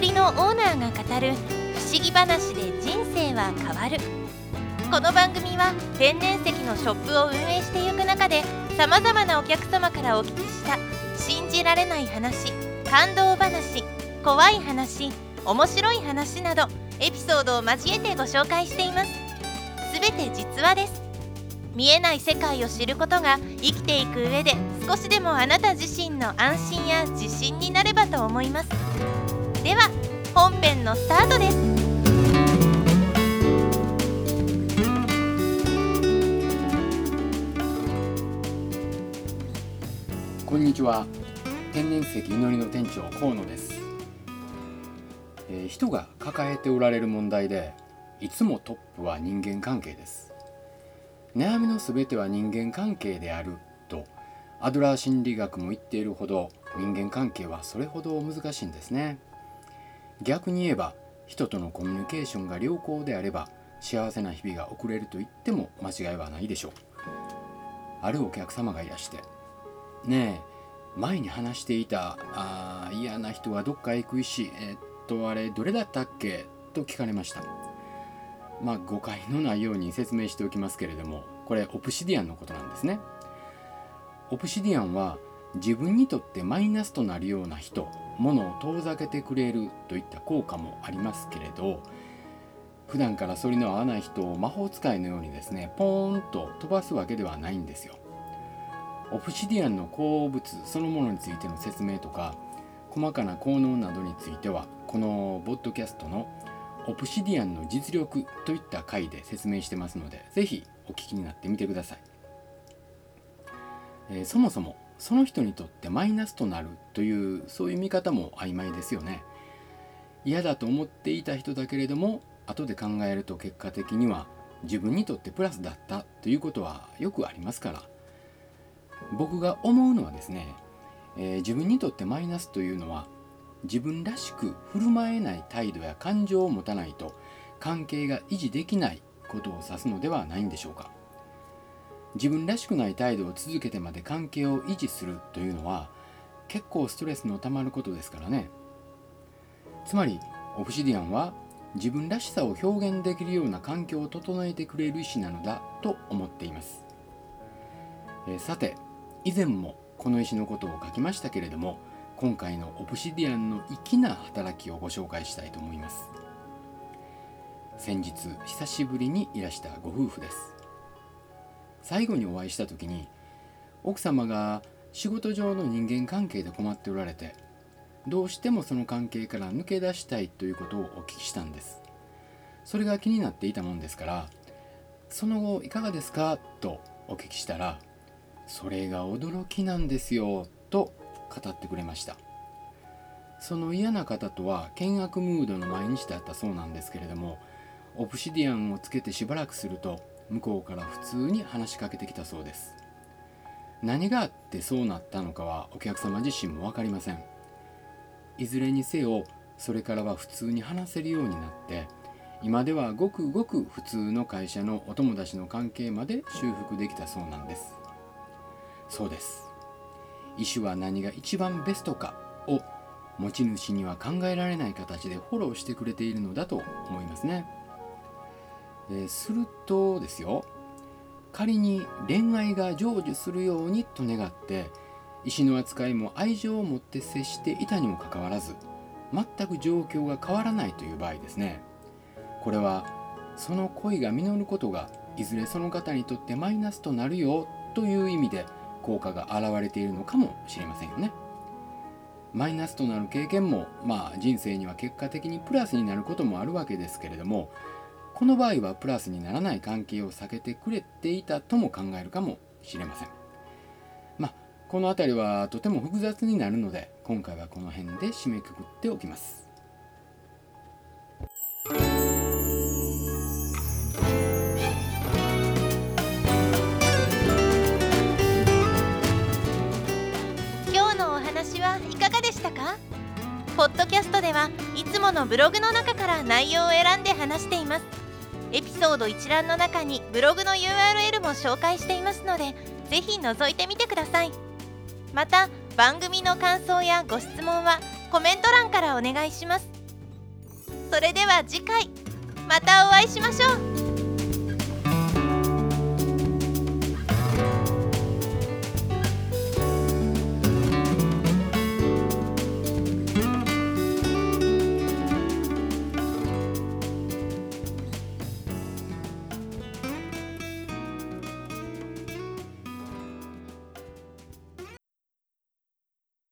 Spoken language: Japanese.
りのオーナーが語る不思議話で人生は変わる。この番組は天然石のショップを運営していく中でさまざまなお客様からお聞きした信じられない話感動話怖い話面白い話などエピソードを交えてご紹介しています。すべて実話です。見えない世界を知ることが生きていく上で少しでもあなた自身の安心や自信になればと思います。では本編のスタートです。こんにちは。天然石祈りの店長河野です、えー人が抱えておられる問題でいつもトップは人間関係です。悩みのすべては人間関係であるとアドラー心理学も言っているほど人間関係はそれほど難しいんですね。逆に言えば人とのコミュニケーションが良好であれば幸せな日々が送れると言っても間違いはないでしょう。あるお客様がいらしてねえ前に話していたあ嫌な人はどっかへ行く石えっとあれどれだったっけ？と聞かれました。まあ誤解のないように説明しておきますけれどもこれオプシディアンのことなんですね。オプシディアンは自分にとってマイナスとなるような人物を遠ざけてくれるといった効果もありますけれど普段から反りの合わない人を魔法使いのようにですねポーンと飛ばすわけではないんですよ。オプシディアンの鉱物そのものについての説明とか細かな効能などについてはこのボッドキャストのオプシディアンの実力といった回で説明してますのでぜひお聞きになってみてください、えーそもそもその人にとってマイナスとなるというそういう見方も曖昧ですよね。嫌だと思っていた人だけれども後で考えると結果的には自分にとってプラスだったということはよくありますから。僕が思うのはですね、えー自分にとってマイナスというのは自分らしく振る舞えない態度や感情を持たないと関係が維持できないことを指すのではないんでしょうか。自分らしくない態度を続けてまで関係を維持するというのは結構ストレスのたまることですからね。つまりオブシディアンは自分らしさを表現できるような環境を整えてくれる石なのだと思っています、えさて以前もこの石のことを書きましたけれども今回のオブシディアンの粋な働きをご紹介したいと思います。先日久しぶりにいらしたご夫婦です。最後にお会いした時に奥様が仕事上の人間関係で困っておられてどうしてもその関係から抜け出したいということをお聞きしたんです。それが気になっていたもんですからその後いかがですかとお聞きしたらそれが驚きなんですよと語ってくれました。その嫌な方とは険悪ムードの毎日だったそうなんですけれどもオプシディアンをつけてしばらくすると向こうから普通に話しかけてきたそうです。何があってそうなったのかはお客様自身も分かりません。いずれにせよそれからは普通に話せるようになって今ではごくごく普通の会社のお友達の関係まで修復できたそうなんです。そうです。医師は何が一番ベストかを持ち主には考えられない形でフォローしてくれているのだと思いますね、えするとですよ仮に恋愛が成就するようにと願って石の扱いも愛情を持って接していたにもかかわらず全く状況が変わらないという場合ですね。これはその恋が実ることがいずれその方にとってマイナスとなるよという意味で効果が現れているのかもしれませんよね。マイナスとなる経験もまあ人生には結果的にプラスになることもあるわけですけれどもこの場合はプラスにならない関係を避けてくれていたとも考えるかもしれません。まあこの辺りはとても複雑になるので今回はこの辺で締めくくっておきます。今日のお話はいかがでしたか？ポッドキャストではいつものブログの中から内容を選んで話しています。エピソード一覧の中にブログの URL も紹介していますのでぜひ覗いてみてください。また番組の感想やご質問はコメント欄からお願いします。それでは次回またお会いしましょう。